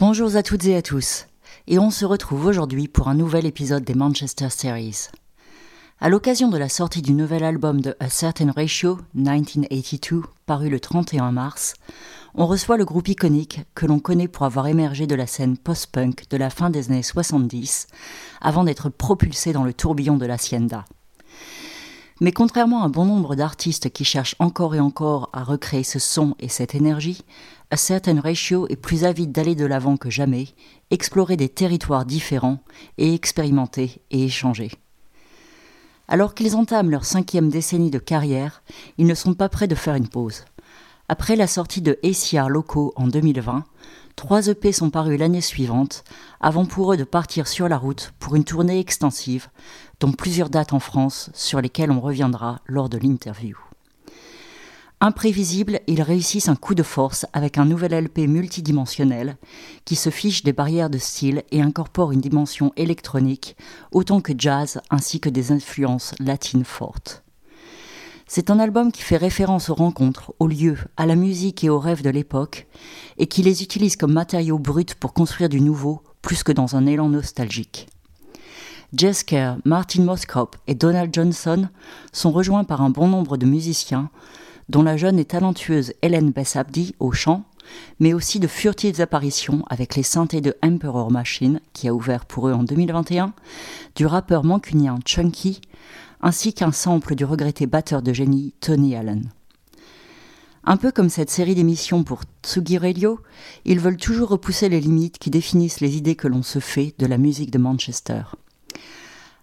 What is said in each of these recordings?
Bonjour à toutes et à tous. Et on se retrouve aujourd'hui pour un nouvel épisode des Manchester Series. À l'occasion de la sortie du nouvel album de A Certain Ratio, 1982, paru le 31 mars, on reçoit le groupe iconique que l'on connaît pour avoir émergé de la scène post-punk de la fin des années 70, avant d'être propulsé dans le tourbillon de l'Hacienda. Mais contrairement à bon nombre d'artistes qui cherchent encore et encore à recréer ce son et cette énergie, A Certain Ratio est plus avide d'aller de l'avant que jamais, explorer des territoires différents et expérimenter et échanger. Alors qu'ils entament leur cinquième décennie de carrière, ils ne sont pas prêts de faire une pause. Après la sortie de ACR Loco en 2020, trois EP sont parus l'année suivante, avant pour eux de partir sur la route pour une tournée extensive, dont plusieurs dates en France sur lesquelles on reviendra lors de l'interview. Imprévisibles, ils réussissent un coup de force avec un nouvel LP multidimensionnel qui se fiche des barrières de style et incorpore une dimension électronique autant que jazz ainsi que des influences latines fortes. C'est un album qui fait référence aux rencontres, aux lieux, à la musique et aux rêves de l'époque et qui les utilise comme matériaux bruts pour construire du nouveau plus que dans un élan nostalgique. Jess Kerr, Martin Moskop et Donald Johnson sont rejoints par un bon nombre de musiciens dont la jeune et talentueuse Hélène Bessabdi au chant, mais aussi de furtives apparitions avec les synthés de Emperor Machine, qui a ouvert pour eux en 2021, du rappeur mancunien Chunky, ainsi qu'un sample du regretté batteur de génie Tony Allen. Un peu comme cette série d'émissions pour Tsugi Radio, ils veulent toujours repousser les limites qui définissent les idées que l'on se fait de la musique de Manchester.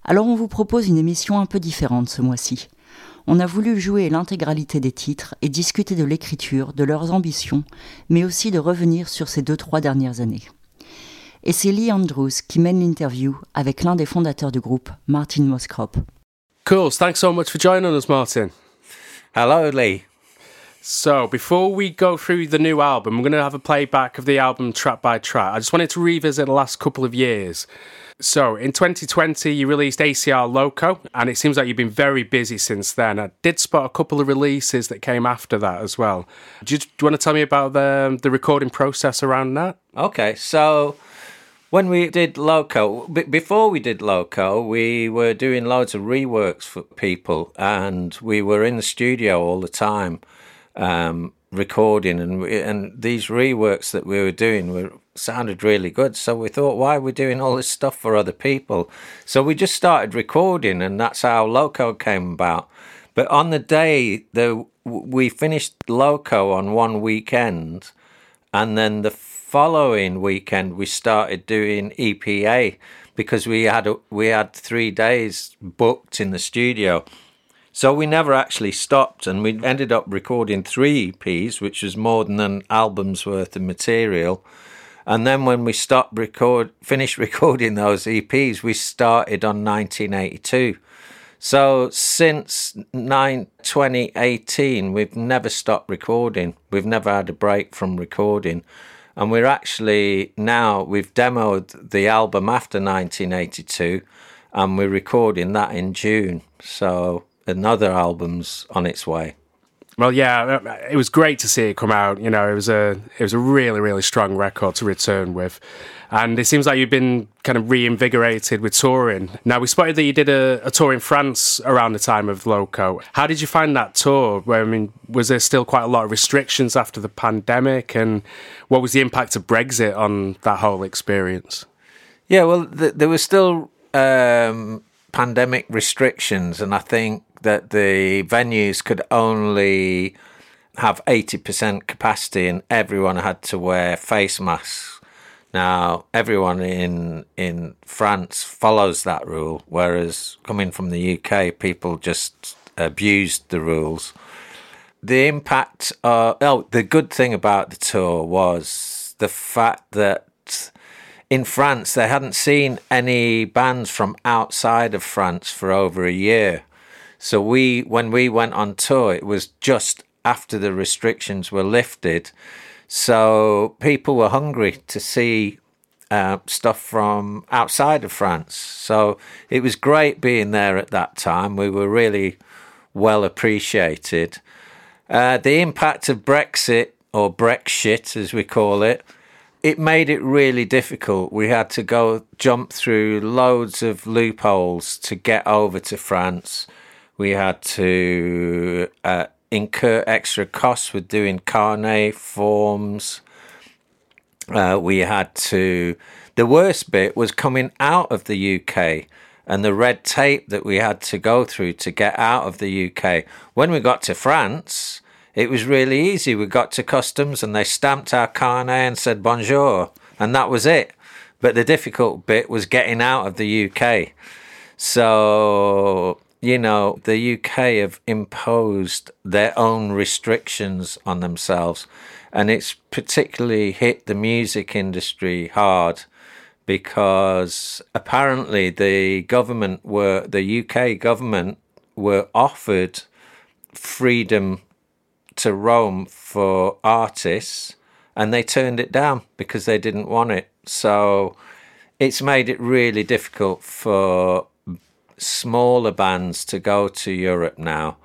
Alors on vous propose une émission un peu différente ce mois-ci on a voulu jouer l'intégralité des titres et discuter de l'écriture, de leurs ambitions, mais aussi de revenir sur ces deux trois dernières années. Et c'est Lee Andrews qui mène l'interview avec l'un des fondateurs du groupe, Martin Moskrop. Cool. Thanks so much for joining us, Martin. Hello, Lee. So, before we go through the new album, we're going to have a playback of the album track by track. I just wanted to revisit the last couple of years. So in 2020, you released ACR Loco, and it seems like you've been very busy since then. I did spot a couple of releases that came after that as well. Do you, do you want to tell me about the the recording process around that? Okay, so when we did Loco, b- before we did Loco, we were doing loads of reworks for people, and we were in the studio all the time. Um, recording and and these reworks that we were doing were sounded really good. So we thought why are we doing all this stuff for other people? So we just started recording and that's how loco came about. But on the day the we finished loco on one weekend and then the following weekend we started doing epa because we had we had 3 days booked in the studio so we never actually stopped, and we ended up recording three EPs, which was more than an album's worth of material. And then when we stopped record, finished recording those EPs, we started on 1982. So since 9, 2018, we've never stopped recording. We've never had a break from recording. And we're actually now, we've demoed the album after 1982 and we're recording that in June. So another album's on its way. Well, yeah, it was great to see it come out. You know, it was a it was a really really strong record to return with, and it seems like you've been kind of reinvigorated with touring. Now we spotted that you did a, a tour in France around the time of Loco. How did you find that tour? Where I mean, was there still quite a lot of restrictions after the pandemic, and what was the impact of Brexit on that whole experience? Yeah, well, th- there was still um, pandemic restrictions, and I think that the venues could only have 80% capacity and everyone had to wear face masks. Now, everyone in in France follows that rule, whereas coming from the UK, people just abused the rules. the impact. Of, oh, the good thing about the tour was the fact that in France they hadn't seen any bands from outside of France for over a year. So we, when we went on tour, it was just after the restrictions were lifted. So people were hungry to see uh, stuff from outside of France. So it was great being there at that time. We were really well appreciated. Uh, the impact of Brexit, or Brexit as we call it, it made it really difficult. We had to go jump through loads of loopholes to get over to France. We had to uh, incur extra costs with doing carnet forms. Uh, we had to. The worst bit was coming out of the UK and the red tape that we had to go through to get out of the UK. When we got to France, it was really easy. We got to customs and they stamped our carnet and said bonjour, and that was it. But the difficult bit was getting out of the UK. So, you know, the UK have imposed their own restrictions on themselves, and it's particularly hit the music industry hard because apparently the government were, the UK government were offered freedom to roam for artists and they turned it down because they didn't want it. So it's made it really difficult for smaller bands to go to Europe now.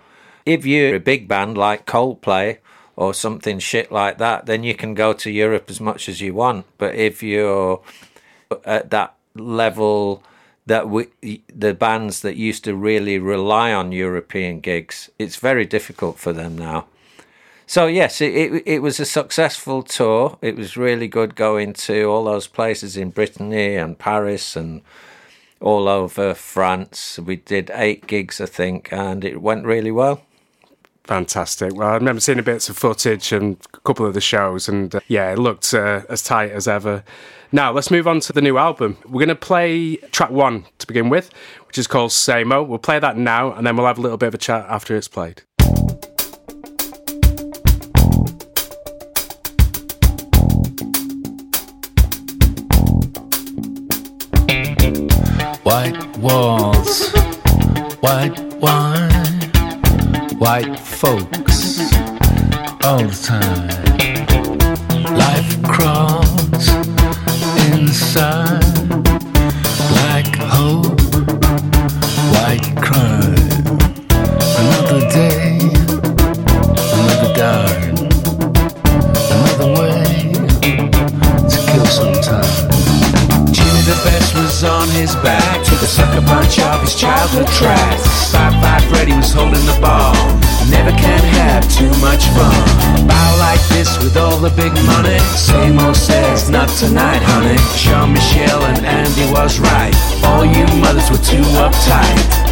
If you're a big band like Coldplay or something shit like that, then you can go to Europe as much as you want. But if you're at that level that we, the bands that used to really rely on European gigs, it's very difficult for them now. So yes, it, it, it was a successful tour. It was really good going to all those places in Brittany and Paris and all over France. We did eight gigs, I think, and it went really well. Fantastic. Well, I remember seeing bits of footage and a couple of the shows, and uh, yeah, it looked uh, as tight as ever. Now, let's move on to the new album. We're going to play track one to begin with, which is called Samo. We'll play that now, and then we'll have a little bit of a chat after it's played. White walls, white wine, white folks. All the time. Life crawls inside. Like hope, white crime. Another day, another dime, the best was on his back to the sucker punch of his childhood tracks. Five Five Freddy was holding the ball. Never can have too much fun. Bow like this with all the big money. Same old says, not tonight, honey. Jean Michel and Andy was right. All you mothers were too uptight.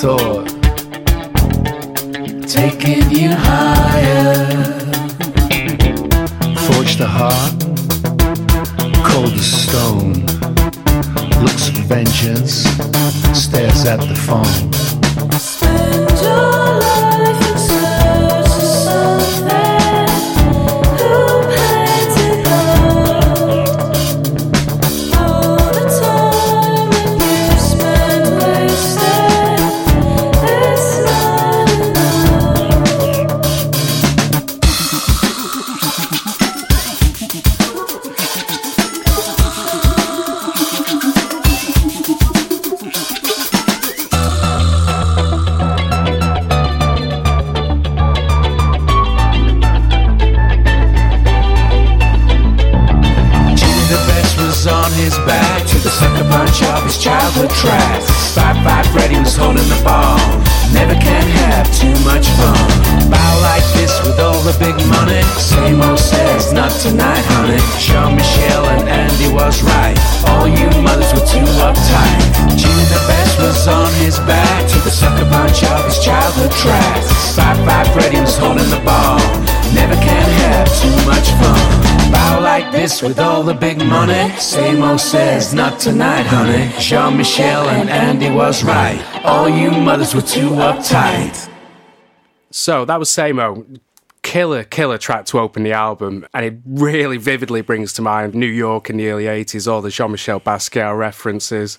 Train this with all the big money. Same says, not tonight, honey. Jean Michel and Andy was right. All you mothers were too uptight. So that was Samo. Killer, killer track to open the album, and it really vividly brings to mind New York in the early 80s, all the Jean Michel Basquiat references.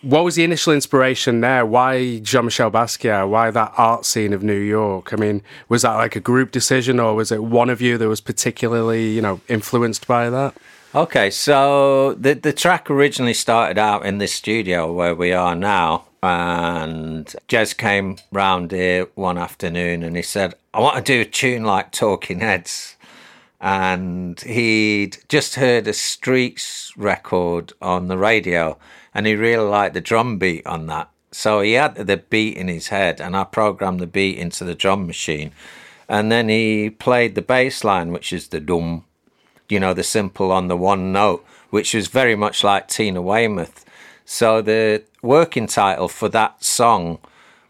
What was the initial inspiration there? Why Jean Michel Basquiat? Why that art scene of New York? I mean, was that like a group decision, or was it one of you that was particularly, you know, influenced by that? Okay, so the the track originally started out in this studio where we are now, and Jez came round here one afternoon and he said, "I want to do a tune like Talking Heads," and he'd just heard a Streets record on the radio, and he really liked the drum beat on that. So he had the beat in his head, and I programmed the beat into the drum machine, and then he played the bass line, which is the dum you know, the simple on the one note, which was very much like Tina Weymouth. So the working title for that song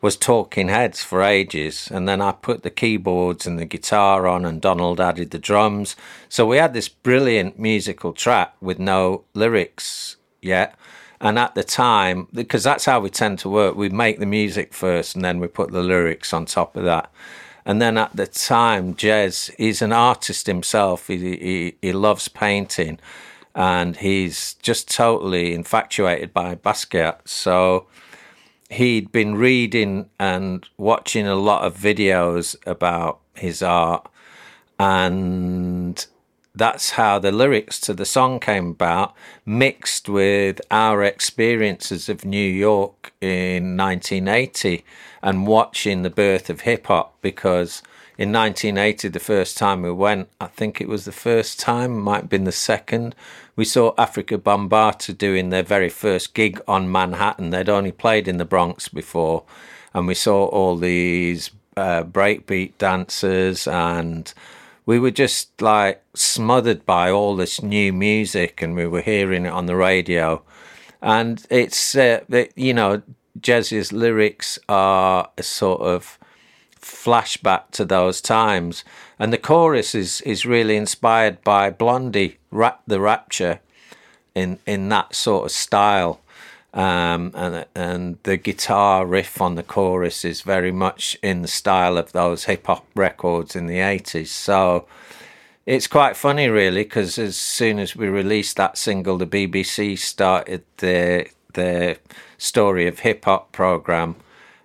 was Talking Heads for ages. And then I put the keyboards and the guitar on, and Donald added the drums. So we had this brilliant musical track with no lyrics yet. And at the time, because that's how we tend to work, we make the music first and then we put the lyrics on top of that. And then at the time, Jez, he's an artist himself. He, he, he loves painting and he's just totally infatuated by Basquiat. So he'd been reading and watching a lot of videos about his art. And that's how the lyrics to the song came about, mixed with our experiences of New York in 1980 and watching the birth of hip hop. Because in 1980, the first time we went, I think it was the first time, might have been the second, we saw Afrika Bambaataa doing their very first gig on Manhattan. They'd only played in the Bronx before, and we saw all these uh, breakbeat dancers. And we were just like smothered by all this new music. And we were hearing it on the radio. And it's uh, it, you know Jez's lyrics are a sort of flashback to those times and the chorus is is really inspired by Blondie rap the Rapture in in that sort of style um, and and the guitar riff on the chorus is very much in the style of those hip hop records in the eighties. So it's quite funny, really, because as soon as we released that single, the BBC started the the story of hip hop program,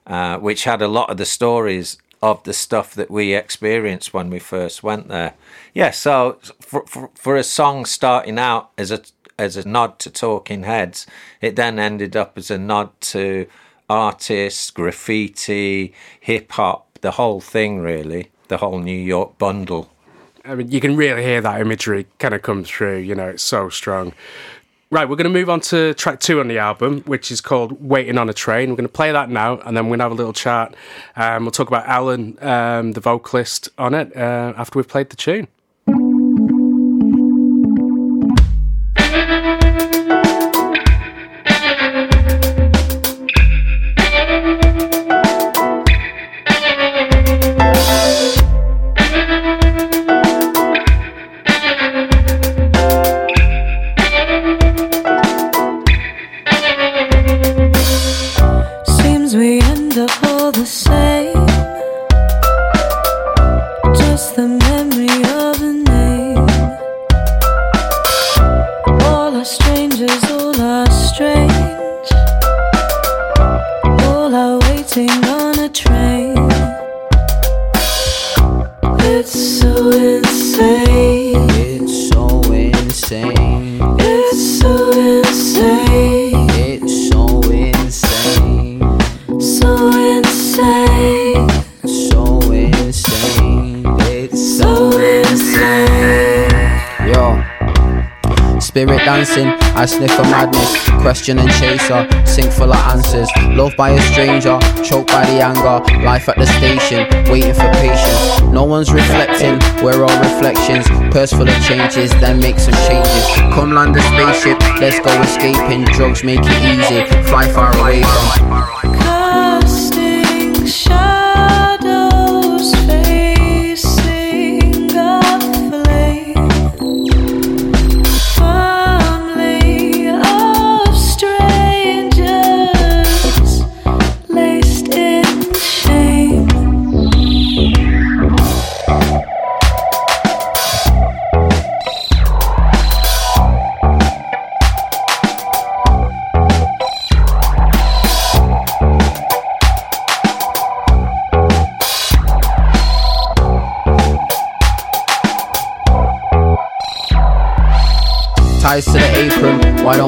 uh, which had a lot of the stories of the stuff that we experienced when we first went there. Yeah, so for for, for a song starting out as a as a nod to Talking Heads, it then ended up as a nod to artists, graffiti, hip hop, the whole thing really, the whole New York bundle. I mean, you can really hear that imagery kind of come through, you know, it's so strong. Right, we're going to move on to track two on the album, which is called Waiting on a Train. We're going to play that now, and then we're going to have a little chat. Um, we'll talk about Alan, um, the vocalist, on it uh, after we've played the tune. It's so insane. It's so insane. Spirit dancing, I sniff a madness. Question and chaser, sink full of answers. Loved by a stranger, choked by the anger. Life at the station, waiting for patience. No one's reflecting, we're all reflections. Purse full of changes, then make some changes. Come land a spaceship, let's go escaping. Drugs make it easy, fly far away from.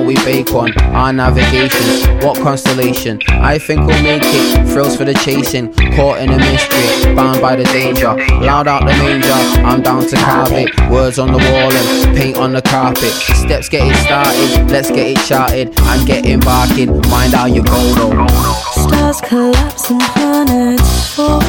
We bake on. Our navigation, what constellation? I think we'll make it. Thrills for the chasing, caught in a mystery, bound by the danger. Loud out the manger, I'm down to carve it. Words on the wall and paint on the carpet. Steps get it started, let's get it charted and get embarking. Mind how you go though. Stars collapse and planets fall.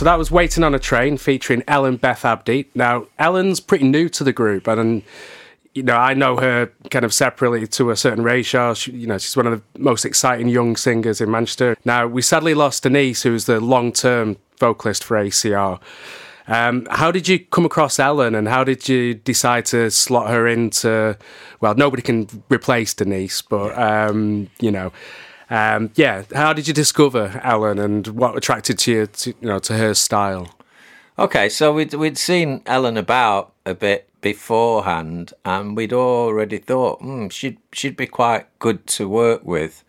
So that was Waiting on a Train featuring Ellen Beth Abdi. Now, Ellen's pretty new to the group, and you know, I know her kind of separately to a certain ratio. She, you know, she's one of the most exciting young singers in Manchester. Now, we sadly lost Denise, who's the long-term vocalist for ACR. Um, how did you come across Ellen, and how did you decide to slot her into? Well, nobody can replace Denise, but um, you know, um, yeah. How did you discover Ellen, and what attracted to you, to, you know, to her style? Okay, so we'd we'd seen Ellen about a bit beforehand, and we'd already thought hmm, she'd she'd be quite good to work with.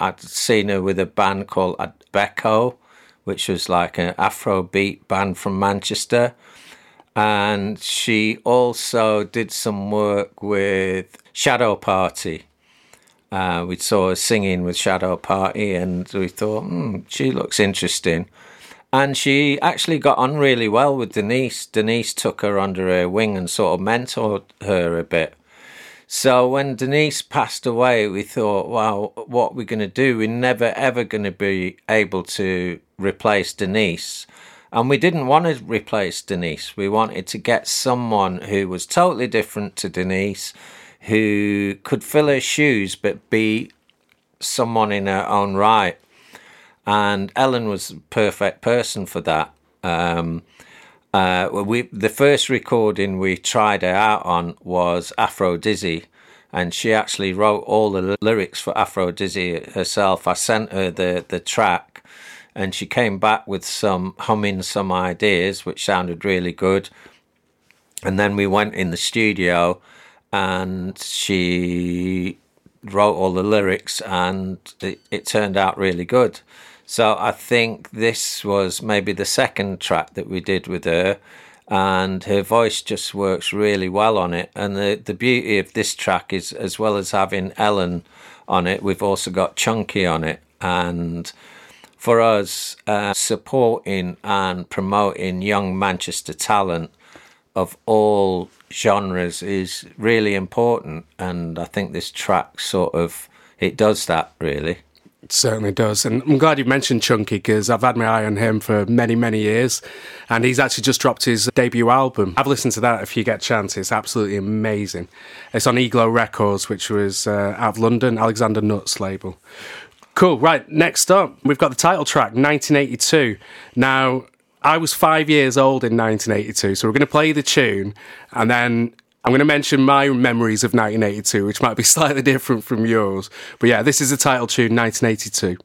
I'd seen her with a band called Becco, which was like an Afrobeat band from Manchester, and she also did some work with Shadow Party. Uh, we saw her singing with Shadow Party, and we thought, hmm, she looks interesting. And she actually got on really well with Denise. Denise took her under her wing and sort of mentored her a bit. So when Denise passed away, we thought, wow, what are we going to do? We're never ever going to be able to replace Denise. And we didn't want to replace Denise. We wanted to get someone who was totally different to Denise, who could fill her shoes but be someone in her own right and Ellen was the perfect person for that. Um, uh, we the first recording we tried her out on was Afro Dizzy, and she actually wrote all the lyrics for Afro Dizzy herself. I sent her the the track, and she came back with some humming some ideas, which sounded really good. And then we went in the studio, and she wrote all the lyrics, and it, it turned out really good. So I think this was maybe the second track that we did with her, and her voice just works really well on it. And the the beauty of this track is, as well as having Ellen on it, we've also got Chunky on it, and for us, uh, supporting and promoting young Manchester talent of all genres is really important, and I think this track sort of it does that really. It certainly does. And I'm glad you mentioned Chunky because I've had my eye on him for many, many years. And he's actually just dropped his debut album. I've listened to that if you get a chance. It's absolutely amazing. It's on Eglo Records, which was uh, out of London, Alexander Nut's label. Cool. Right. Next up, we've got the title track, 1982. Now, I was five years old in 1982, so we're going to play the tune and then I'm going to mention my memories of 1982, which might be slightly different from yours. But yeah, this is the title tune, 1982.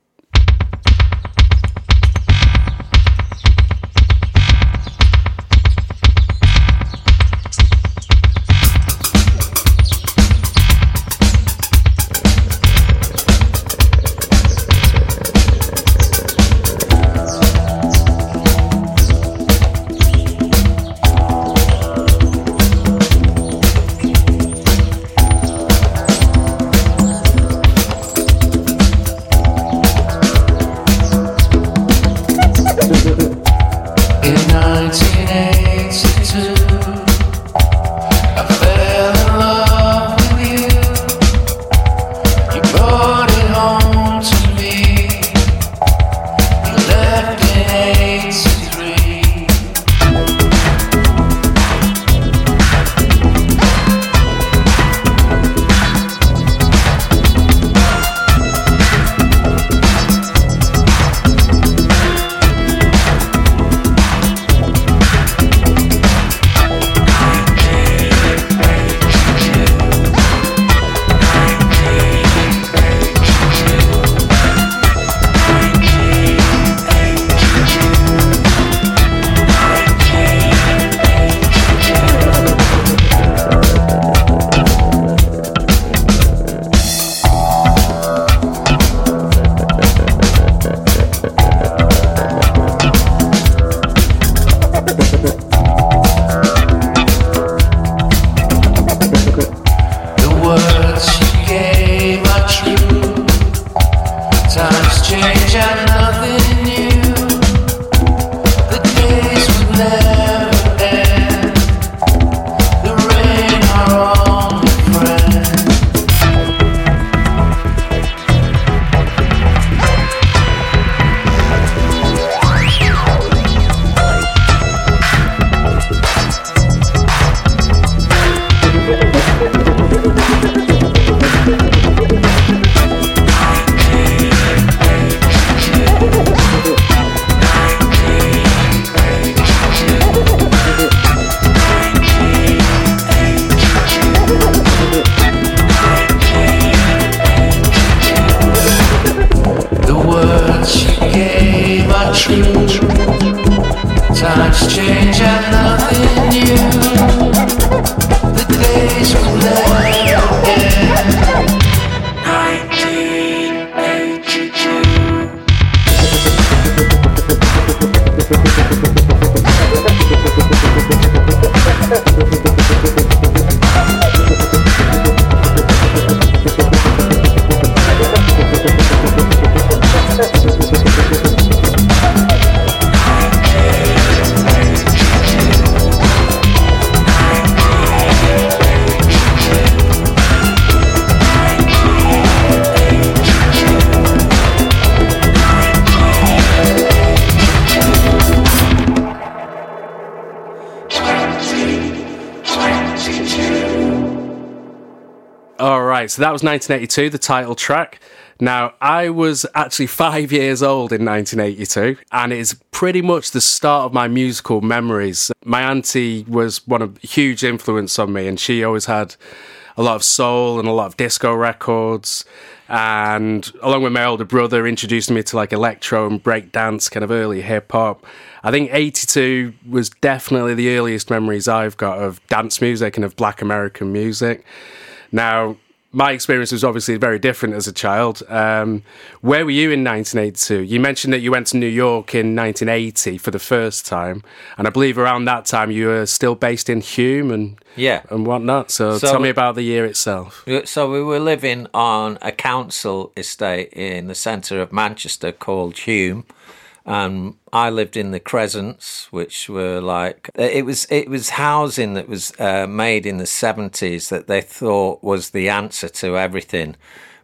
So that was 1982, the title track. Now, I was actually five years old in 1982, and it's pretty much the start of my musical memories. My auntie was one of huge influence on me, and she always had a lot of soul and a lot of disco records. And along with my older brother, introduced me to like electro and break dance, kind of early hip hop. I think 82 was definitely the earliest memories I've got of dance music and of black American music. Now, my experience was obviously very different as a child. Um, where were you in 1982? You mentioned that you went to New York in 1980 for the first time, and I believe around that time you were still based in Hulme and Yeah. and whatnot. So, So- tell me about the year itself. So we were living on a council estate in the centre of Manchester called Hulme. And I lived in the Crescents, which were like it was it was housing that was uh, made in the seventies that they thought was the answer to everything,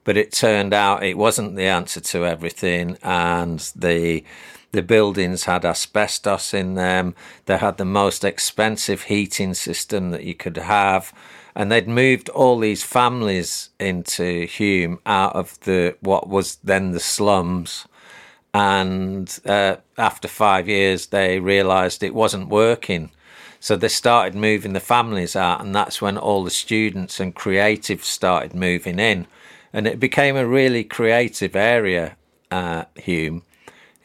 but it turned out it wasn't the answer to everything, and the the buildings had asbestos in them. They had the most expensive heating system that you could have. And they'd moved all these families into Hulme out of the what was then the slums. And uh, after five years, they realised it wasn't working. So they started moving the families out, and that's when all the students and creatives started moving in. And it became a really creative area, uh, Hulme.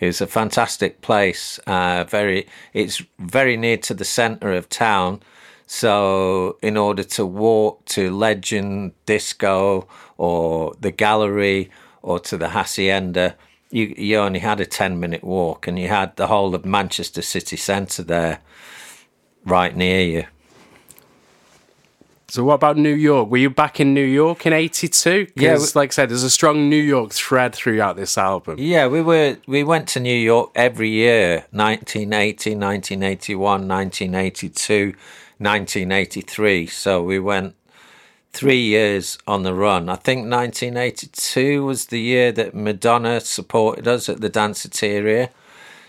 It was a fantastic place. Uh, very, it's very near to the centre of town. So, in order to walk to Legend Disco or the Gallery or to the Hacienda, you you only had a ten minute walk, and you had the whole of Manchester city centre there, right near you. So, what about New York? Were you back in New York in '82? Yeah, Because, like I said, there's a strong New York thread throughout this album. Yeah, we were we went to New York every year 1980, 1981, 1982, 1983. So we went three years on the run. I think 1982 was the year that Madonna supported us at the Danceteria.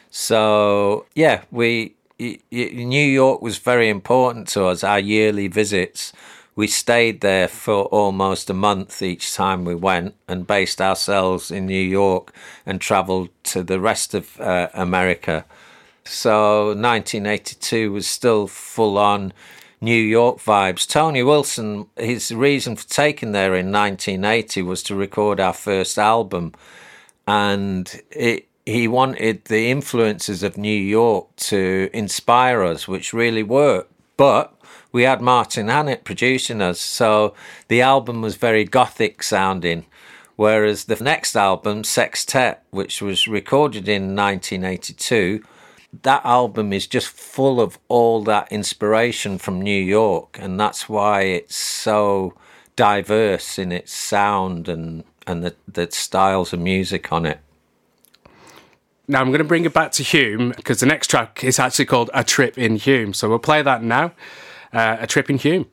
So yeah, we New York was very important to us. Our yearly visits, we stayed there for almost a month each time we went, and based ourselves in New York and travelled to the rest of uh, America. So 1982 was still full on New York vibes. Tony Wilson, his reason for taking there in 1980 was to record our first album, and it, he wanted the influences of New York to inspire us, which really worked. But we had Martin Hannett producing us, so the album was very gothic sounding. Whereas the next album, Sextet, which was recorded in 1982, that album is just full of all that inspiration from New York, and that's why it's so diverse in its sound and and the, the styles of music on it. Now, I'm going to bring it back to Hulme because the next track is actually called A Trip in Hulme. So, we'll play that now. Uh, a Trip in Hulme.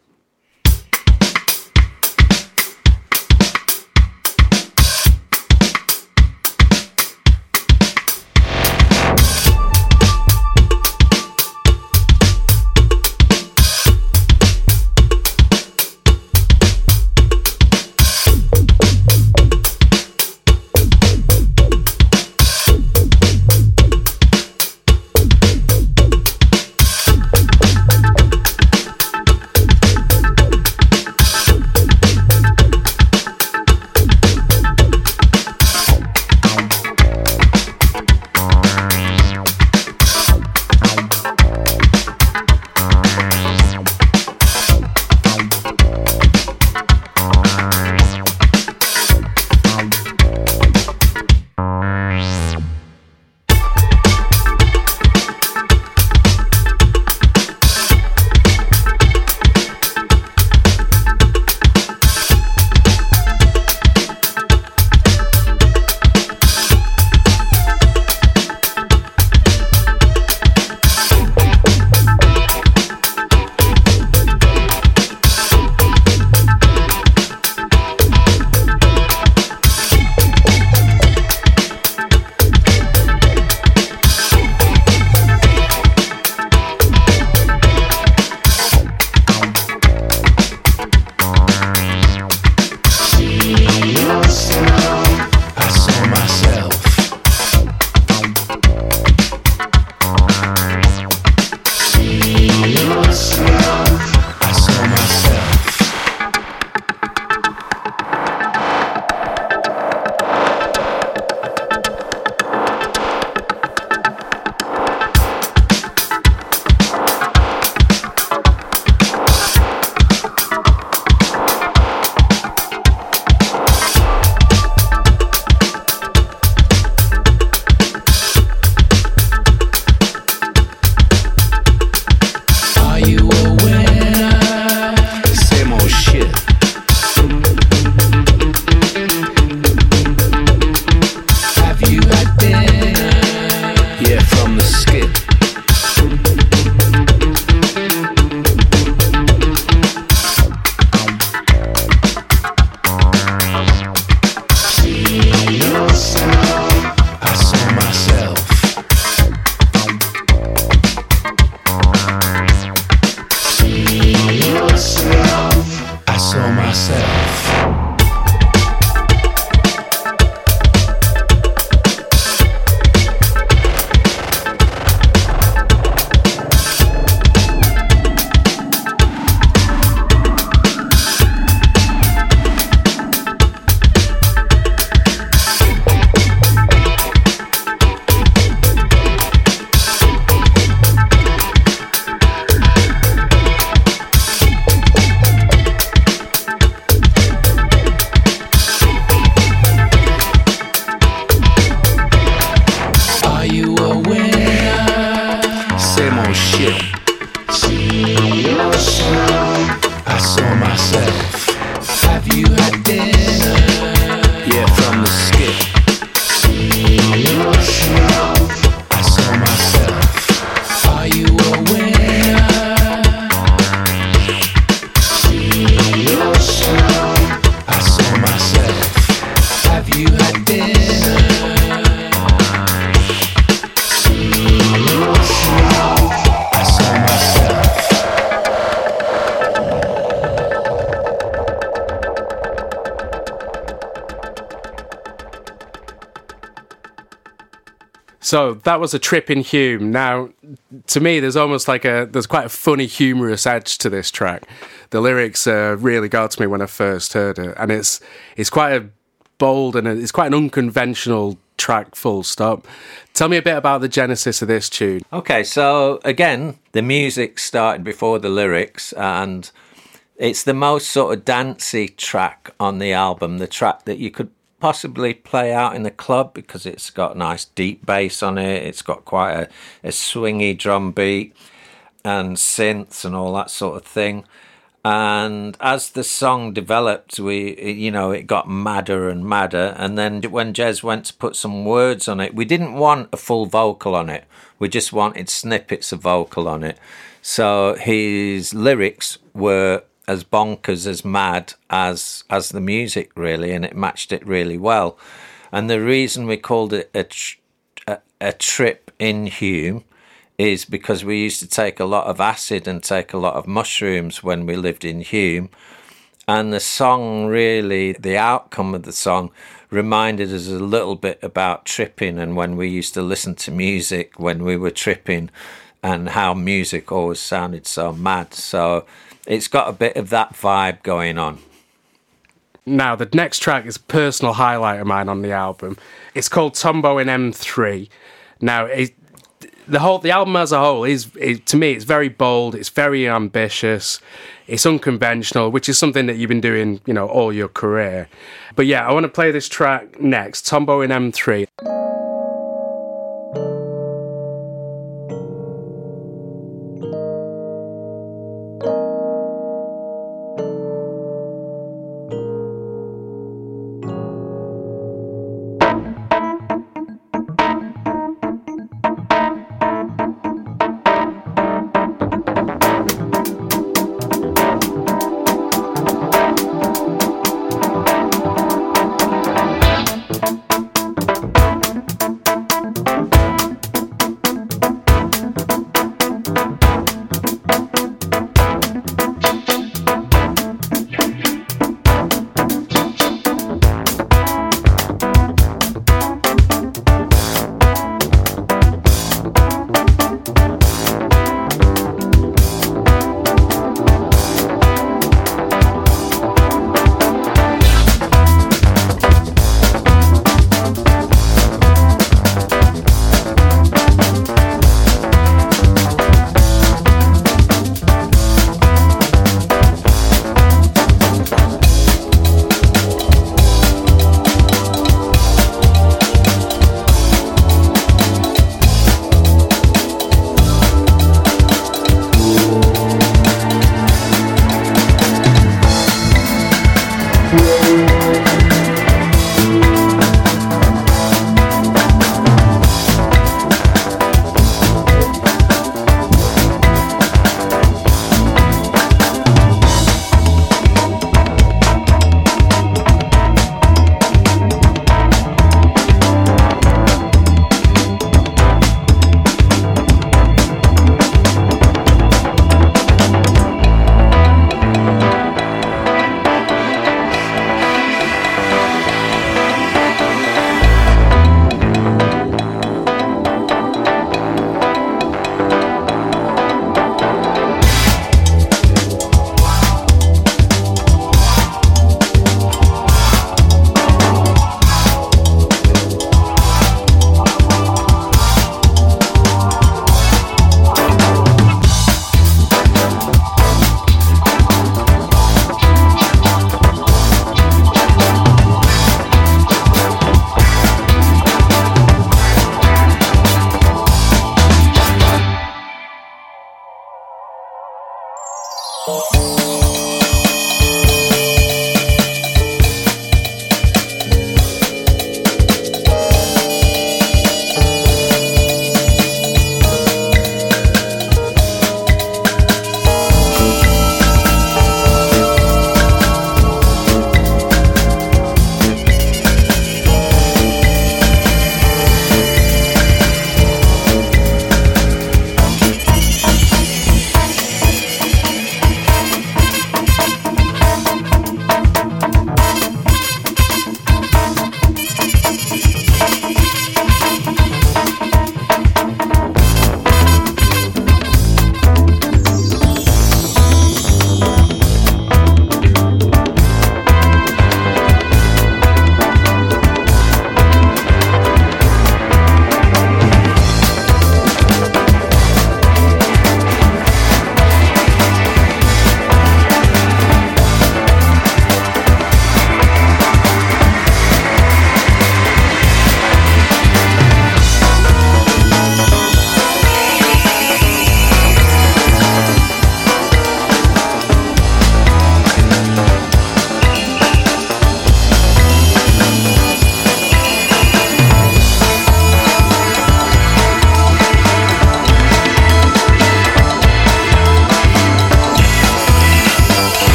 So that was a trip in Hulme. Now, to me, there's almost like a there's quite a funny, humorous edge to this track. The lyrics uh, really got to me when I first heard it, and it's it's quite a bold and it's quite an unconventional track. Full stop. Tell me a bit about the genesis of this tune. Okay, so again, the music started before the lyrics, and it's the most sort of dancey track on the album. The track that you could possibly play out in the club because it's got nice deep bass on it. It's got quite a, a swingy drum beat and synths and all that sort of thing. And as the song developed, we, you know, it got madder and madder. And then when Jez went to put some words on it, we didn't want a full vocal on it. We just wanted snippets of vocal on it. So his lyrics were as bonkers, as mad as as the music, really, and it matched it really well. And the reason we called it a tr- a, a trip in Hulme is because we used to take a lot of acid and take a lot of mushrooms when we lived in Hulme. And the song really, the outcome of the song reminded us a little bit about tripping and when we used to listen to music when we were tripping and how music always sounded so mad. So it's got a bit of that vibe going on. Now, the next track is personal highlight of mine on the album. It's called Tombo in M3. Now, it, the whole the album as a whole is, is to me it's very bold, it's very ambitious, it's unconventional, which is something that you've been doing, you know, all your career. But yeah, I want to play this track next, Tombo in M3.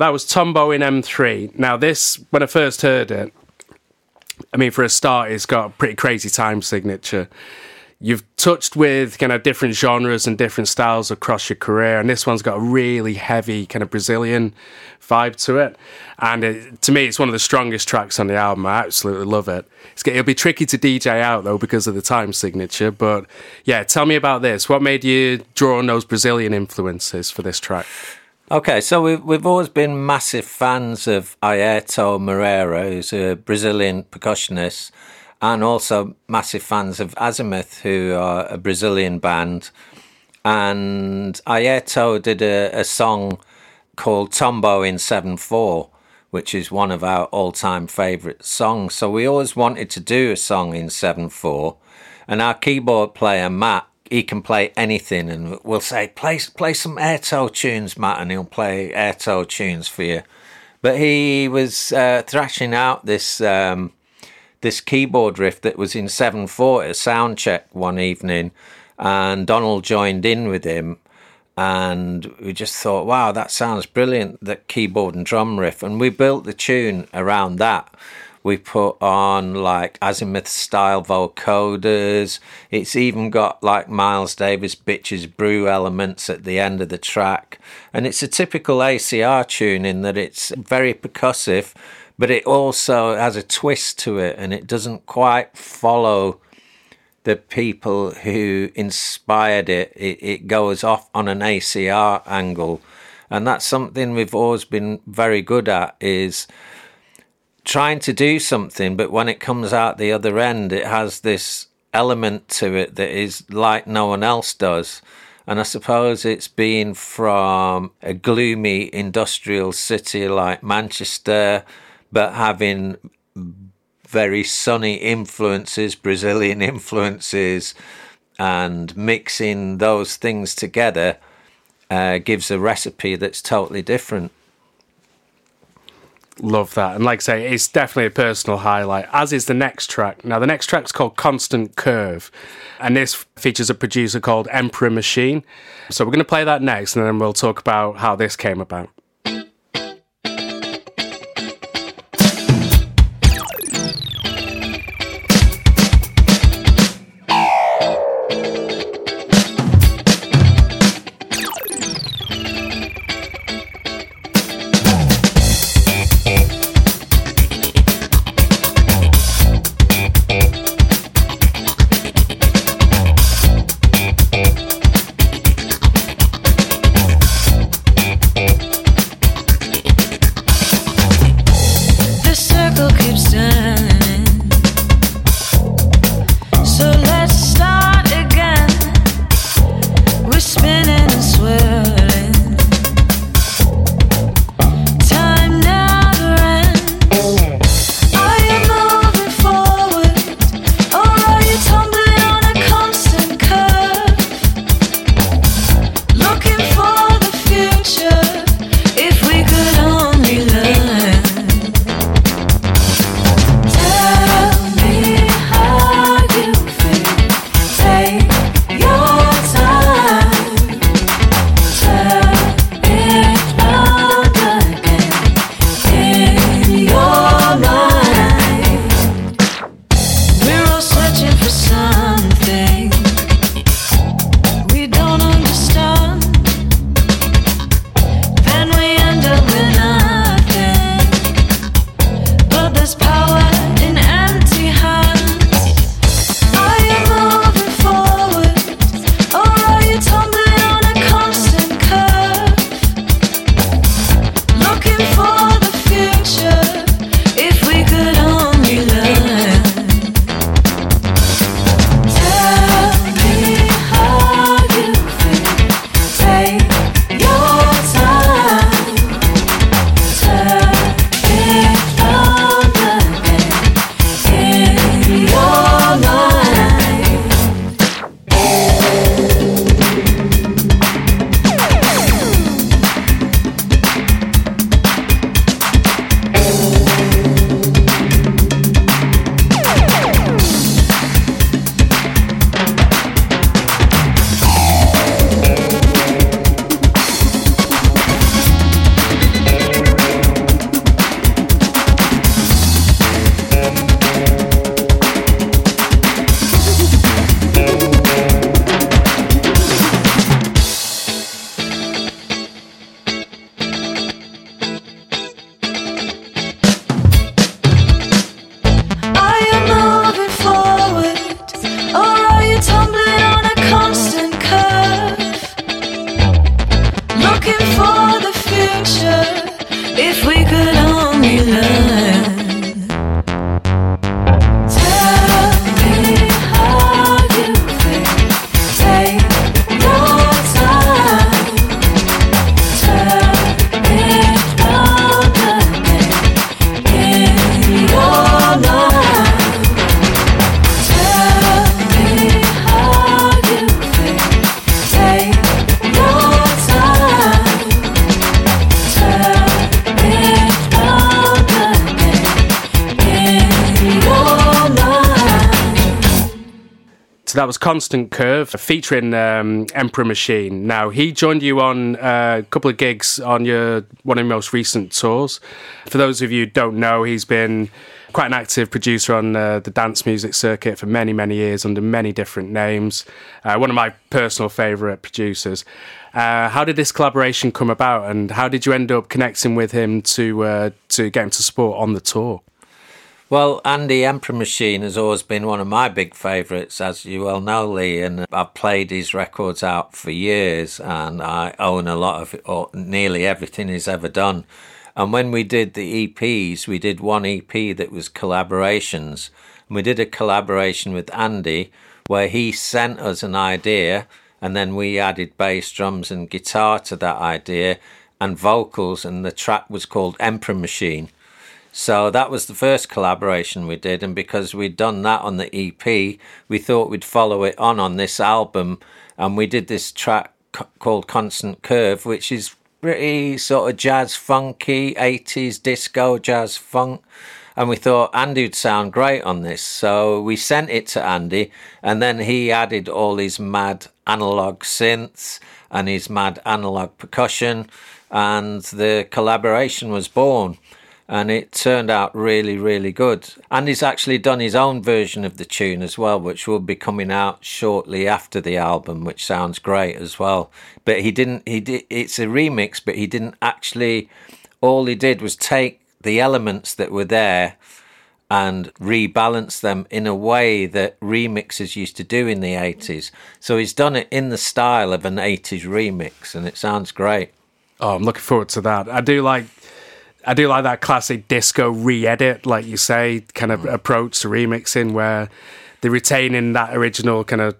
That was Tombo in M3. Now, this, when I first heard it, I mean, for a start, it's got a pretty crazy time signature. You've touched with kind of different genres and different styles across your career, and this one's got a really heavy kind of Brazilian vibe to it. And it, to me, it's one of the strongest tracks on the album. I absolutely love it. It's, it'll be tricky to DJ out though because of the time signature. But yeah, tell me about this. What made you draw on those Brazilian influences for this track? Okay, so we've, we've always been massive fans of Airto Moreira, who's a Brazilian percussionist, and also massive fans of Azimuth, who are a Brazilian band. And Airto did a, a song called Tombo in 7 4, which is one of our all time favourite songs. So we always wanted to do a song in 7 4. And our keyboard player, Matt, he can play anything, and we'll say, play, play some Airto tunes, Matt, and he'll play Airto tunes for you. But he was uh, thrashing out this um, this keyboard riff that was in 7 4 at a sound check one evening, and Donald joined in with him. And we just thought, wow, that sounds brilliant, that keyboard and drum riff. And we built the tune around that we put on like azimuth style vocoders. It's even got like Miles Davis bitches brew elements at the end of the track. And it's a typical ACR tune in that it's very percussive, but it also has a twist to it and it doesn't quite follow the people who inspired it. It, it goes off on an ACR angle. And that's something we've always been very good at is trying to do something, but when it comes out the other end, it has this element to it that is like no one else does. And I suppose it's been from a gloomy industrial city like Manchester, but having very sunny influences, Brazilian influences, and mixing those things together uh, gives a recipe that's totally different. Love that. And like I say, it's definitely a personal highlight, as is the next track. Now, the next track's called Constant Curve, and this features a producer called Emperor Machine. So we're going to play that next, and then we'll talk about how this came about. Constant Curve featuring um, Emperor Machine. Now, he joined you on uh, a couple of gigs on your one of your most recent tours. For those of you don't know, he's been quite an active producer on uh, the dance music circuit for many, many years under many different names. Uh, one of my personal favourite producers. Uh, how did this collaboration come about, and how did you end up connecting with him to uh, to get him to support on the tour? Well, Andy Emperor Machine has always been one of my big favourites, as you well know, Lee. And I've played his records out for years, and I own a lot of or nearly everything he's ever done. And when we did the EPs, we did one EP that was collaborations. And we did a collaboration with Andy where he sent us an idea, and then we added bass, drums, and guitar to that idea, and vocals, and the track was called Emperor Machine so that was the first collaboration we did, and because we'd done that on the EP, we thought we'd follow it on on this album, and we did this track called Constant Curve, which is pretty sort of jazz funky, 80s disco jazz funk. And we thought Andy would sound great on this. So we sent it to Andy, and then he added all his mad analog synths and his mad analog percussion, and the collaboration was born and it turned out really, really good. And he's actually done his own version of the tune as well, which will be coming out shortly after the album, which sounds great as well. But he didn't, he did, it's a remix, but he didn't actually, all he did was take the elements that were there and rebalance them in a way that remixers used to do in the 80s. So he's done it in the style of an 80s remix, and it sounds great. Oh, I'm looking forward to that. I do like I do like that classic disco re-edit, like you say, kind of mm. approach to remixing where they're retaining that original kind of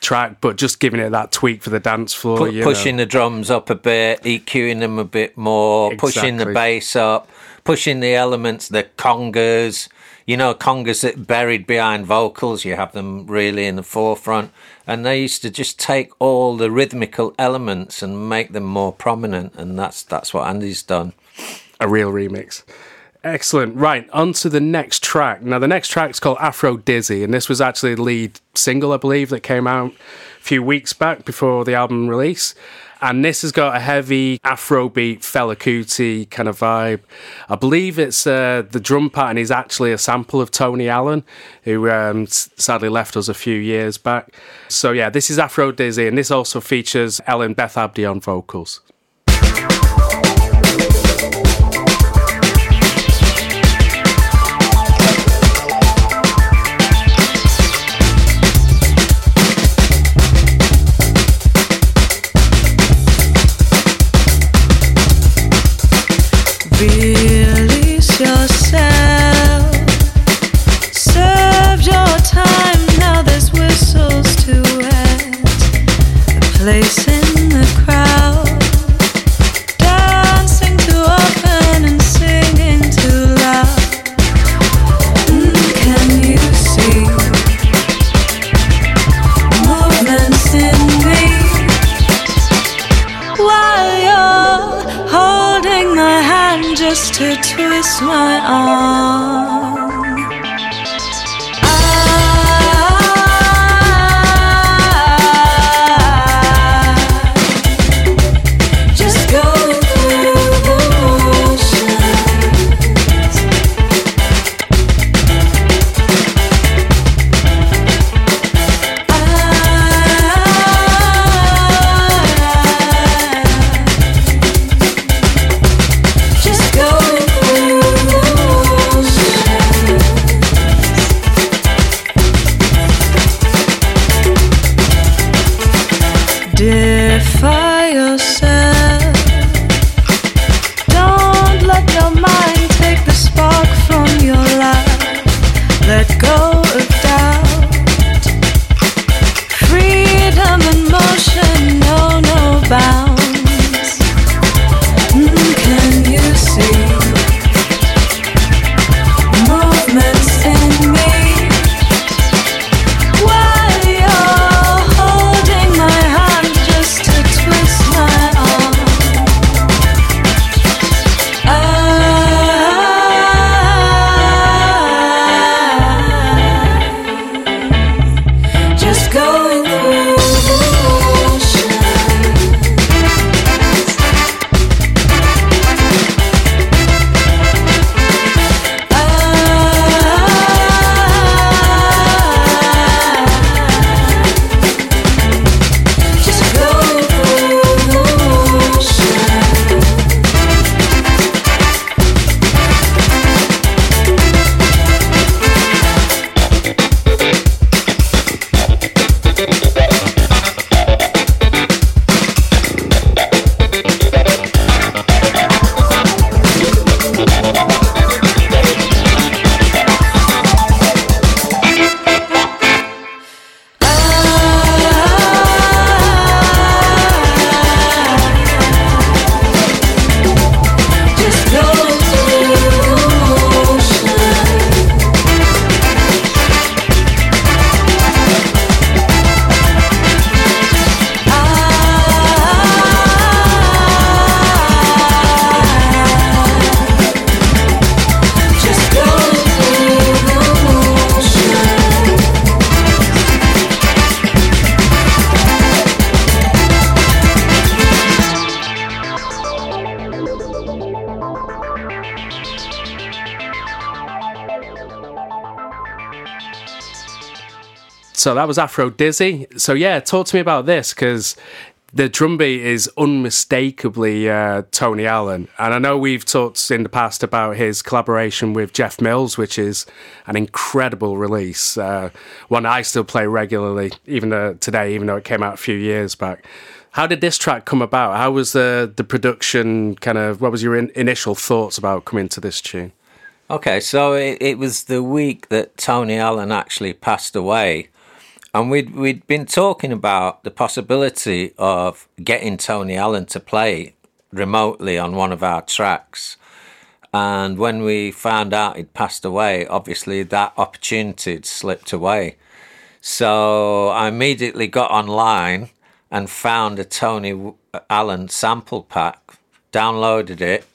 track, but just giving it that tweak for the dance floor. Pu- pushing know. the drums up a bit, EQing them a bit more, exactly. pushing the bass up, pushing the elements, the congas. You know, congas that buried behind vocals, you have them really in the forefront. And they used to just take all the rhythmical elements and make them more prominent. And that's that's what Andy's done a real remix. Excellent. Right, on to the next track. Now, the next track is called Afro Dizzy, and this was actually the lead single, I believe, that came out a few weeks back before the album release. And this has got a heavy Afrobeat Fela Kuti kind of vibe. I believe it's uh, the drum pattern is actually a sample of Tony Allen, who um, sadly left us a few years back. So, yeah, this is Afro Dizzy, and this also features Ellen Beth Abdi on vocals. Release So that was Afro Dizzy. So yeah, talk to me about this because the drum beat is unmistakably uh, Tony Allen. And I know we've talked in the past about his collaboration with Jeff Mills, which is an incredible release. Uh, one I still play regularly, even though, today, even though it came out a few years back. How did this track come about? How was the, the production kind of, what was your in, initial thoughts about coming to this tune? Okay, so it, it was the week that Tony Allen actually passed away and we'd we'd been talking about the possibility of getting Tony Allen to play remotely on one of our tracks. And when we found out he'd passed away, obviously that opportunity had slipped away. So I immediately got online and found a Tony Allen sample pack, downloaded it,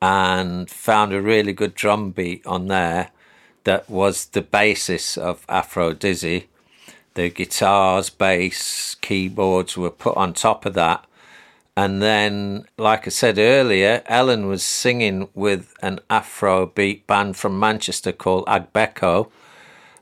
and found a really good drum beat on there that was the basis of Afro Dizzy the guitars, bass, keyboards were put on top of that. And then, like I said earlier, Ellen was singing with an Afro beat band from Manchester called Agbeko.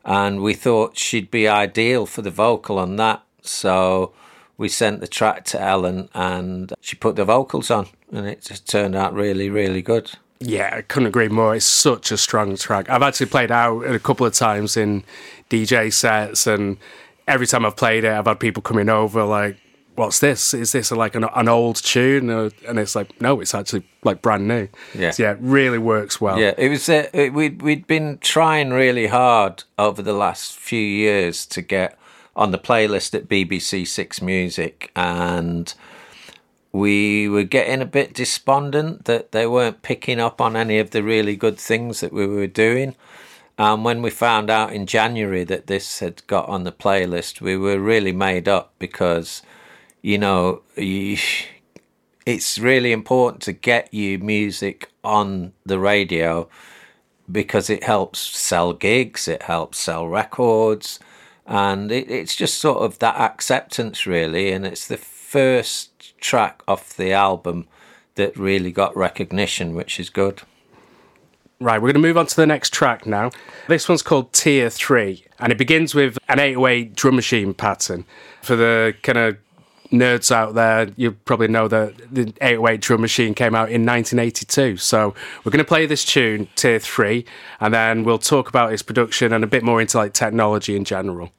And we thought she'd be ideal for the vocal on that. So we sent the track to Ellen and she put the vocals on. And it just turned out really, really good. Yeah, I couldn't agree more. It's such a strong track. I've actually played out a couple of times in DJ sets, and every time I've played it, I've had people coming over like, "What's this? Is this like an, an old tune?" And it's like, no, it's actually like brand new. Yeah, so yeah, it really works well. Yeah, it was. Uh, we'd we'd been trying really hard over the last few years to get on the playlist at BBC Six Music, and we were getting a bit despondent that they weren't picking up on any of the really good things that we were doing. And when we found out in January that this had got on the playlist, we were really made up because, you know, it's really important to get you music on the radio because it helps sell gigs, it helps sell records, and it, it's just sort of that acceptance, really. And it's the first track off the album that really got recognition, which is good. Right, we're going to move on to the next track now. This one's called Tier 3, and it begins with an 808 drum machine pattern. For the kind of nerds out there, you probably know that the 808 drum machine came out in 1982. So we're going to play this tune, Tier 3, and then we'll talk about its production and a bit more into like technology in general.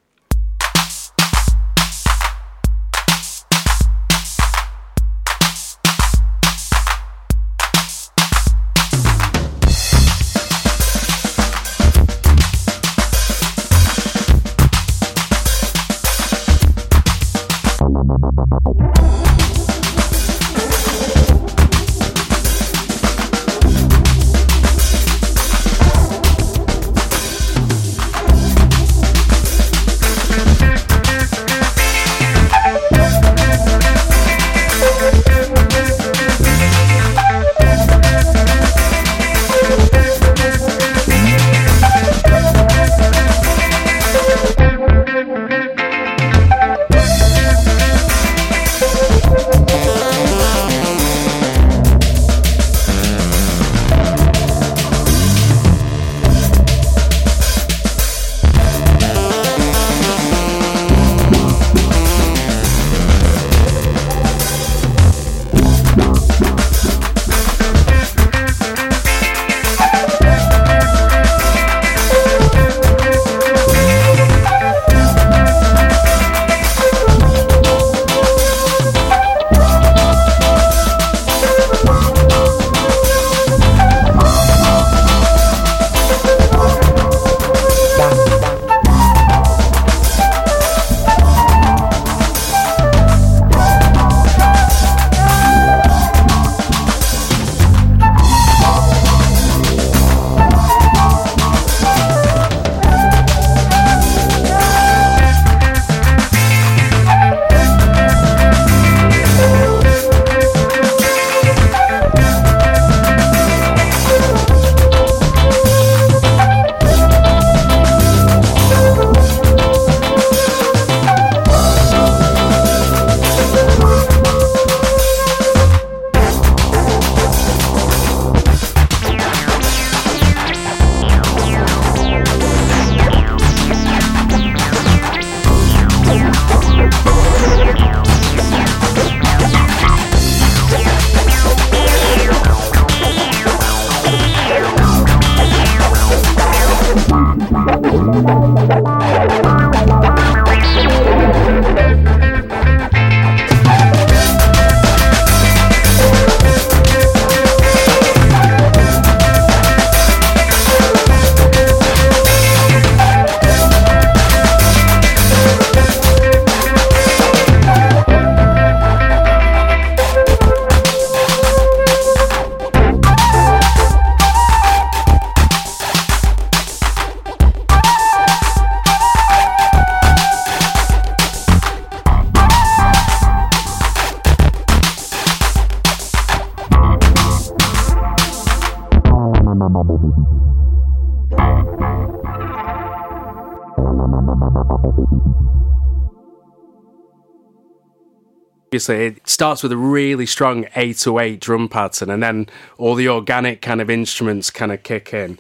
Obviously, it starts with a really strong 808 drum pattern, and then all the organic kind of instruments kind of kick in.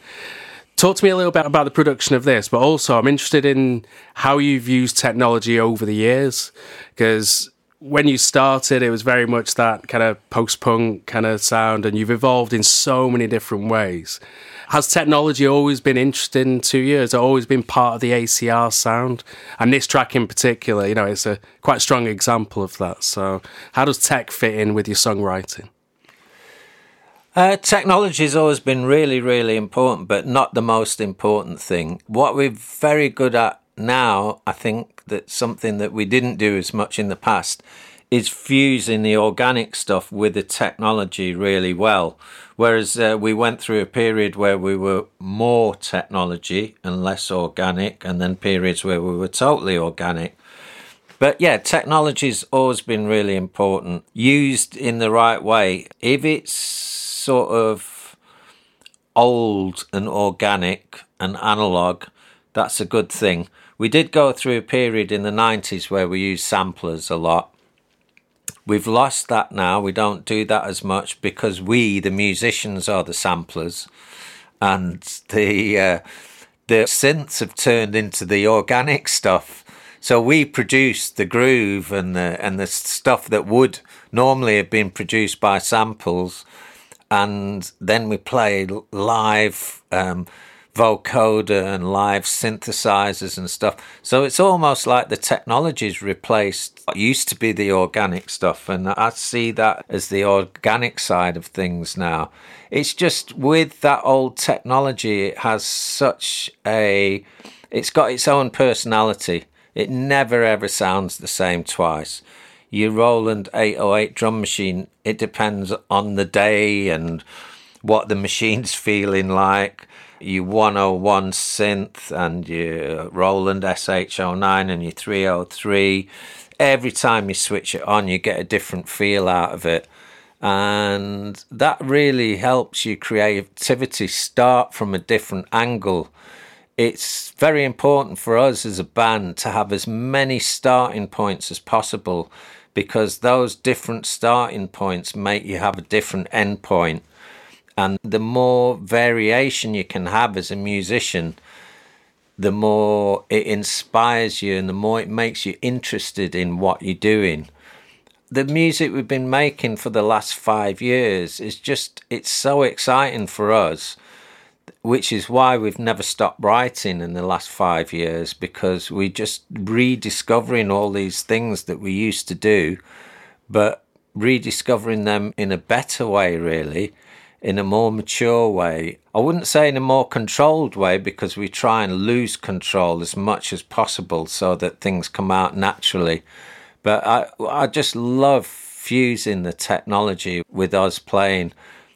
Talk to me a little bit about the production of this, but also I'm interested in how you've used technology over the years, because when you started, it was very much that kind of post punk kind of sound, and you've evolved in so many different ways. Has technology always been interesting to you? Has it always been part of the ACR sound? And this track in particular, you know, it's a quite strong example of that. So, how does tech fit in with your songwriting? Uh, technology has always been really, really important, but not the most important thing. What we're very good at now, I think that something that we didn't do as much in the past is fusing the organic stuff with the technology really well. Whereas uh, we went through a period where we were more technology and less organic, and then periods where we were totally organic. But yeah, technology's always been really important. Used in the right way. If it's sort of old and organic and analog, that's a good thing. We did go through a period in the 90s where we used samplers a lot We've lost that now. We don't do that as much because we, the musicians, are the samplers, and the uh, the synths have turned into the organic stuff. So we produce the groove and the and the stuff that would normally have been produced by samples, and then we play live. Um, vocoder and live synthesizers and stuff. So it's almost like the technology's replaced what used to be the organic stuff, and I see that as the organic side of things now. It's just with that old technology, it has such a, it's got its own personality. It never ever sounds the same twice. Your Roland 808 drum machine, it depends on the day and what the machine's feeling like your 101 synth and your Roland SH09 and your 303. Every time you switch it on, you get a different feel out of it. And that really helps your creativity start from a different angle. It's very important for us as a band to have as many starting points as possible because those different starting points make you have a different end point. And the more variation you can have as a musician, the more it inspires you and the more it makes you interested in what you're doing. The music we've been making for the last five years is just, it's so exciting for us, which is why we've never stopped writing in the last five years because we're just rediscovering all these things that we used to do, but rediscovering them in a better way, really in a more mature way. I wouldn't say in a more controlled way because we try and lose control as much as possible so that things come out naturally. But I, I just love fusing the technology with us playing.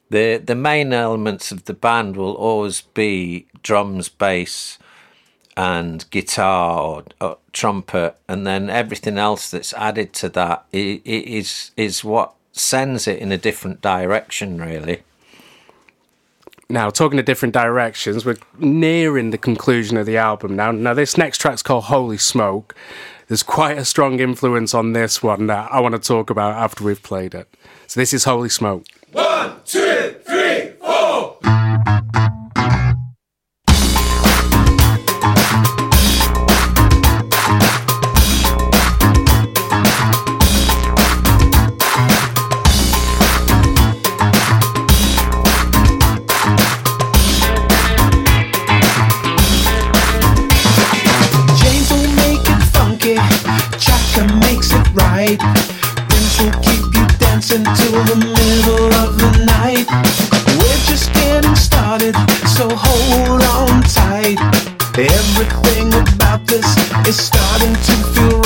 The, the main elements of the band will always be drums, bass, and guitar or, or, trumpet, and then everything else that's added to that is is what sends it in a different direction, really. Now, talking to different directions, we're nearing the conclusion of the album now. Now, this next track's called Holy Smoke. There's quite a strong influence on this one that I want to talk about after we've played it. So, this is Holy Smoke. One, two, right. she'll keep you dancing till the middle of the night. We're just getting started, so hold on tight. Everything about this is starting to feel right.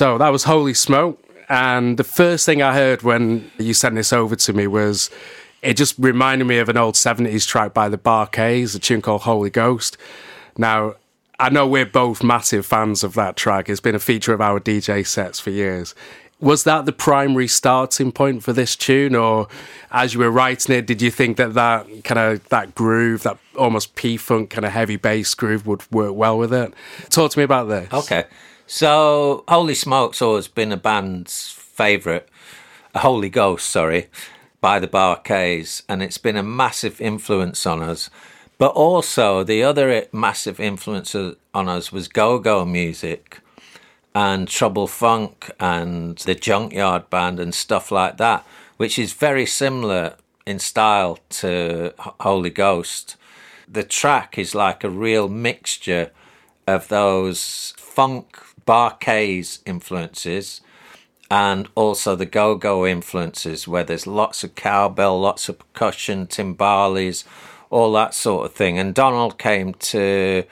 So that was Holy Smoke. And the first thing I heard when you sent this over to me was it just reminded me of an old 70s track by the Bar-Kays, a tune called Holy Ghost. Now, I know we're both massive fans of that track. It's been a feature of our DJ sets for years. Was that the primary starting point for this tune, or as you were writing it, did you think that that kind of that groove, that almost P funk kind of heavy bass groove, would work well with it? Talk to me about this. Okay, so Holy Smoke's always been a band's favourite, Holy Ghost, sorry, by the Bar-Kays, and it's been a massive influence on us. But also, the other massive influence on us was go go music and Trouble Funk and the Junkyard Band and stuff like that, which is very similar in style to Holy Ghost. The track is like a real mixture of those funk Bar-Kays influences and also the go go influences, where there's lots of cowbell, lots of percussion, timbales, all that sort of thing. And Donald came to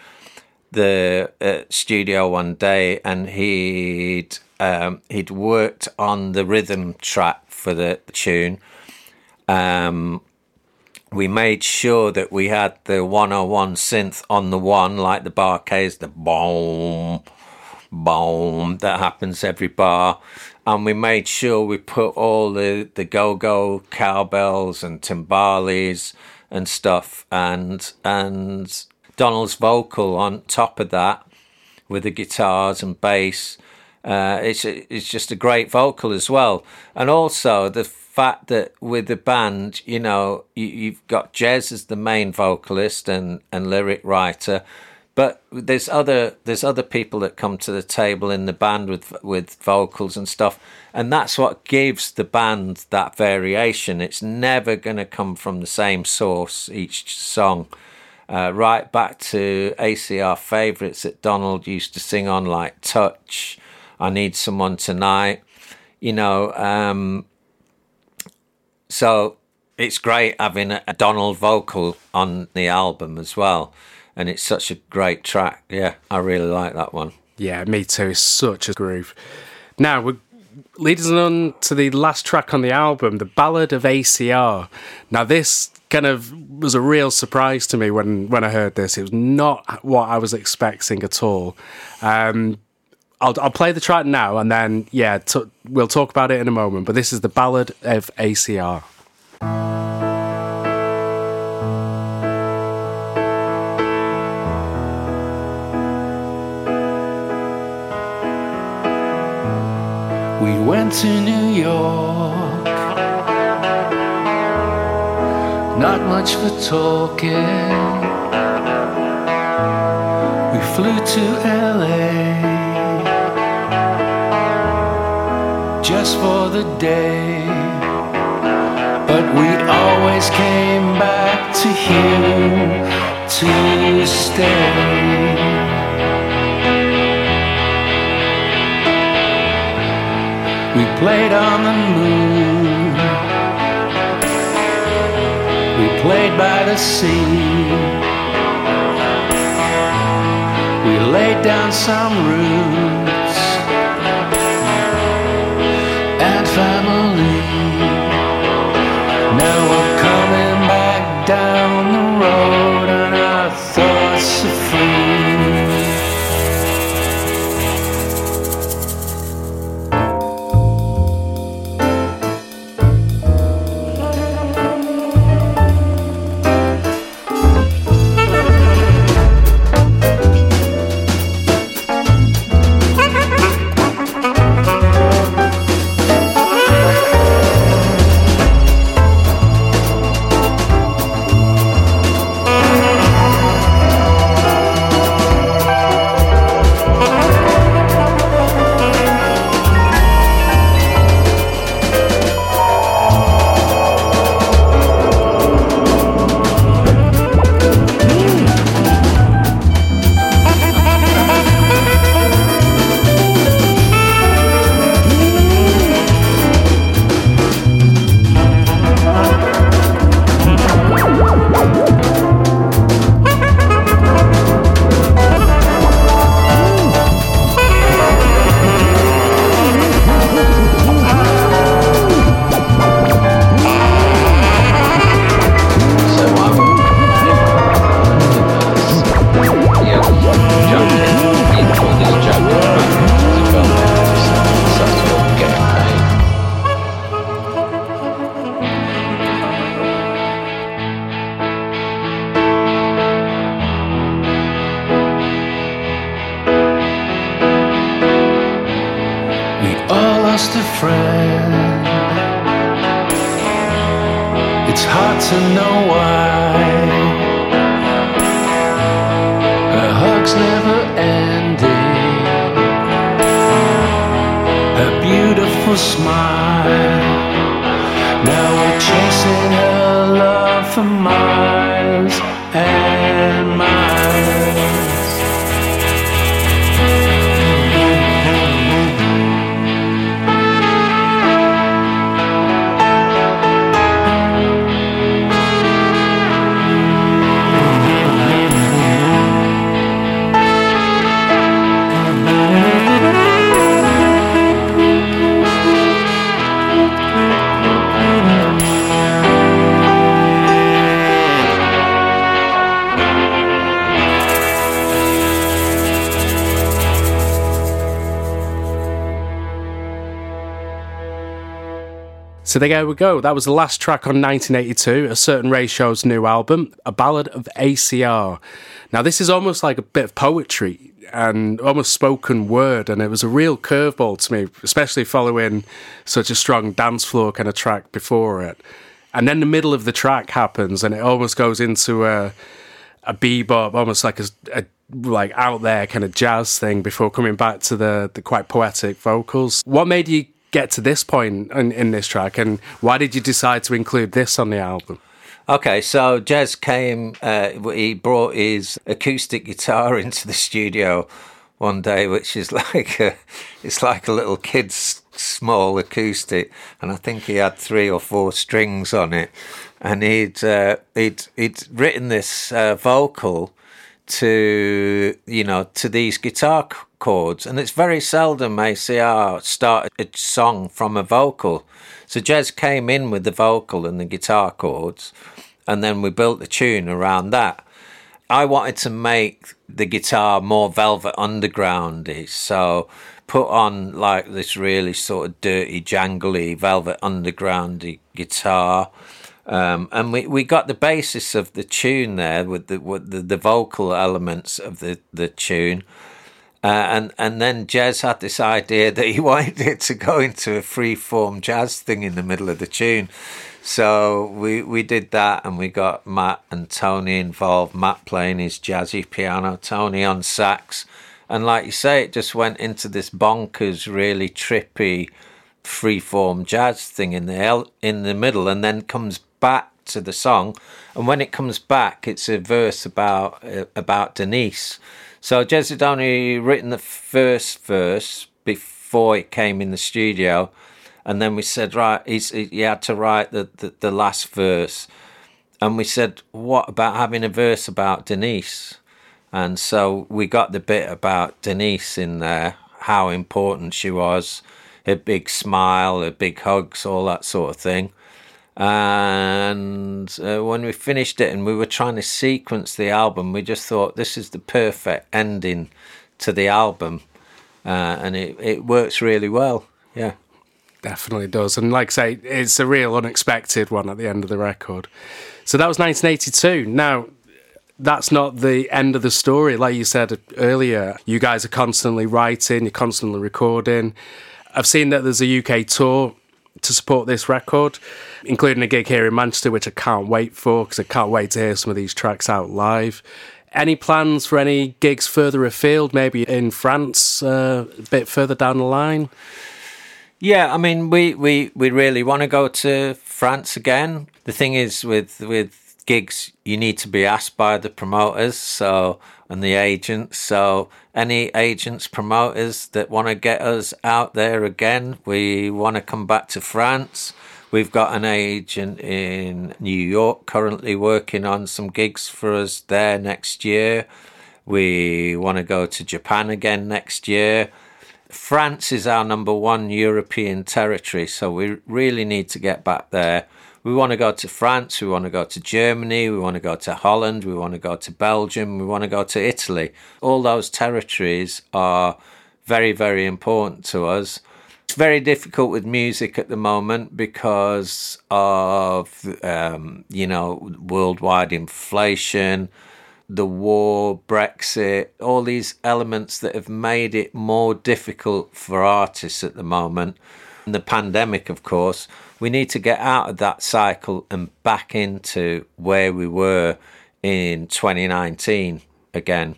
the uh, studio one day and he'd um, he'd worked on the rhythm track for the tune. Um, we made sure that we had the 101 synth on the one, like the Bar-Kays, the boom, boom that happens every bar. And we made sure we put all the, the go go cowbells and timbales and stuff and and Donald's vocal on top of that with the guitars and bass. Uh, it's it's just a great vocal as well, and also the fact that with the band, you know, you, have got Jez as the main vocalist and, and lyric writer, but there's other there's other people that come to the table in the band with with vocals and stuff, and that's what gives the band that variation. It's never going to come from the same source each song uh, right back to ACR favourites that Donald used to sing on, like Touch, I Need Someone Tonight, you know. Um, so it's great having a, a Donald vocal on the album as well. And it's such a great track. Yeah, I really like that one. Yeah, me too. It's such a groove. Now, we're leading on to the last track on the album, The Ballad of ACR. Now, this kind of was a real surprise to me when when I heard this. It was not what I was expecting at all. Um, I'll, I'll play the track now, and then yeah, t- we'll talk about it in a moment. But this is the ballad of ACR. We went to New York not much for talking. We flew to LA just for the day, but we always came back to here to stay. Played on the moon We played by the sea. We laid down some roots There we go. That was the last track on 1982, A Certain Ratio's new album, A Ballad of ACR. Now, this is almost like a bit of poetry and almost spoken word, and it was a real curveball to me, especially following such a strong dance floor kind of track before it. And then the middle of the track happens, and it almost goes into a a bebop, almost like a, a like out there kind of jazz thing before coming back to the the quite poetic vocals. What made you get to this point in, in this track, and why did you decide to include this on the album? Okay, so Jez came. Uh, he brought his acoustic guitar into the studio one day, which is like a, it's like a little kid's small acoustic, and I think he had three or four strings on it, and he'd uh, he'd he'd written this uh, vocal to you know to these guitar chords, and it's very seldom ACR start a song from a vocal. So Jez came in with the vocal and the guitar chords, and then we built the tune around that. I wanted to make the guitar more Velvet Undergroundy, so put on like this really sort of dirty, jangly Velvet Undergroundy guitar. Um, and we, we got the basis of the tune there with the with the, the vocal elements of the, the tune. Uh, and and then Jez had this idea that he wanted it to go into a free form jazz thing in the middle of the tune. So we we did that, and we got Matt and Tony involved. Matt playing his jazzy piano, Tony on sax, and like you say, it just went into this bonkers, really trippy, free form jazz thing in the in the middle, and then comes back to the song. And when it comes back, it's a verse about uh, about Denise so Jez only written the first verse before it came in the studio, and then we said, right, he had to write the, the, the last verse. And we said, what about having a verse about Denise? And so we got the bit about Denise in there, how important she was, her big smile, her big hugs, all that sort of thing. And uh, when we finished it and we were trying to sequence the album, we just thought this is the perfect ending to the album. Uh, and it, it works really well. Yeah. Definitely does. And like I say, it's a real unexpected one at the end of the record. So that was 1982. Now, that's not the end of the story. Like you said earlier, you guys are constantly writing, you're constantly recording. I've seen that there's a UK tour to support this record, including a gig here in Manchester, which I can't wait for because I can't wait to hear some of these tracks out live. Any plans for any gigs further afield, maybe in France, uh, a bit further down the line? Yeah, I mean, we, we, we really want to go to France again. The thing is, with with gigs, you need to be asked by the promoters. So and the agents. So, any agents, promoters that want to get us out there again, we want to come back to France. We've got an agent in New York currently working on some gigs for us there next year. We want to go to Japan again next year. France is our number one European territory, so we really need to get back there we want to go to France, we want to go to Germany, we want to go to Holland, we want to go to Belgium, we want to go to Italy. All those territories are very, very important to us. Very difficult with music at the moment because of, um, you know, worldwide inflation, the war, Brexit, all these elements that have made it more difficult for artists at the moment And the pandemic, of course, we need to get out of that cycle and back into where we were in 2019 again.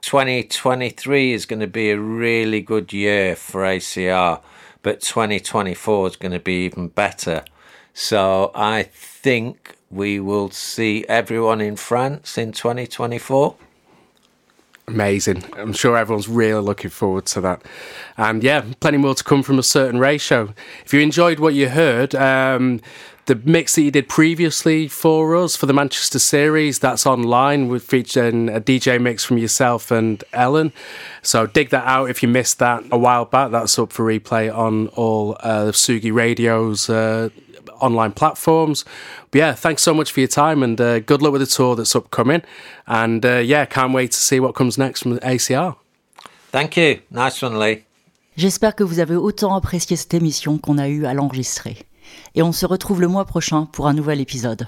2023 is going to be a really good year for ACR, but 2024 is going to be even better. So I think we will see everyone in France in 2024. Amazing. I'm sure everyone's really looking forward to that. And yeah, plenty more to come from A Certain Ratio. If you enjoyed what you heard, um, the mix that you did previously for us for the Manchester series, that's online with featuring a DJ mix from yourself and Ellen. So dig that out if you missed that a while back. That's up for replay on all uh, Sugi Radio's uh, online platforms. But yeah, thanks so much for your time and uh, good luck with the tour that's upcoming. And uh, yeah, can't wait to see what comes next from the ACR. Thank you. Nice one, Lee. J'espère que vous avez autant apprécié cette émission qu'on a eu à l'enregistrer. Et on se retrouve le mois prochain pour un nouvel épisode.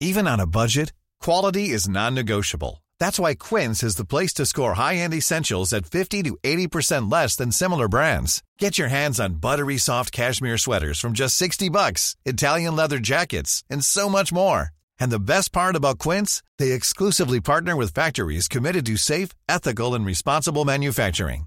Even on a budget, quality is non-negotiable. That's why Quince is the place to score high-end essentials at 50 to 80% less than similar brands. Get your hands on buttery soft cashmere sweaters from just 60 bucks, Italian leather jackets, and so much more. And the best part about Quince, they exclusively partner with factories committed to safe, ethical, and responsible manufacturing.